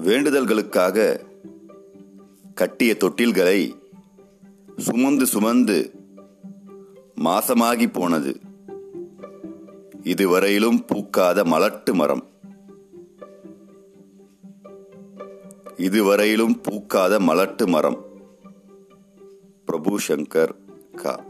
வேண்டுதல்களுக்காக கட்டிய தொட்டில்களை சுமந்து சுமந்து மாசமாகி போனது. இதுவரையிலும் பூக்காத மலட்டு மரம். இதுவரையிலும் பூக்காத மலட்டு மரம். பிரபு சங்கர் கா.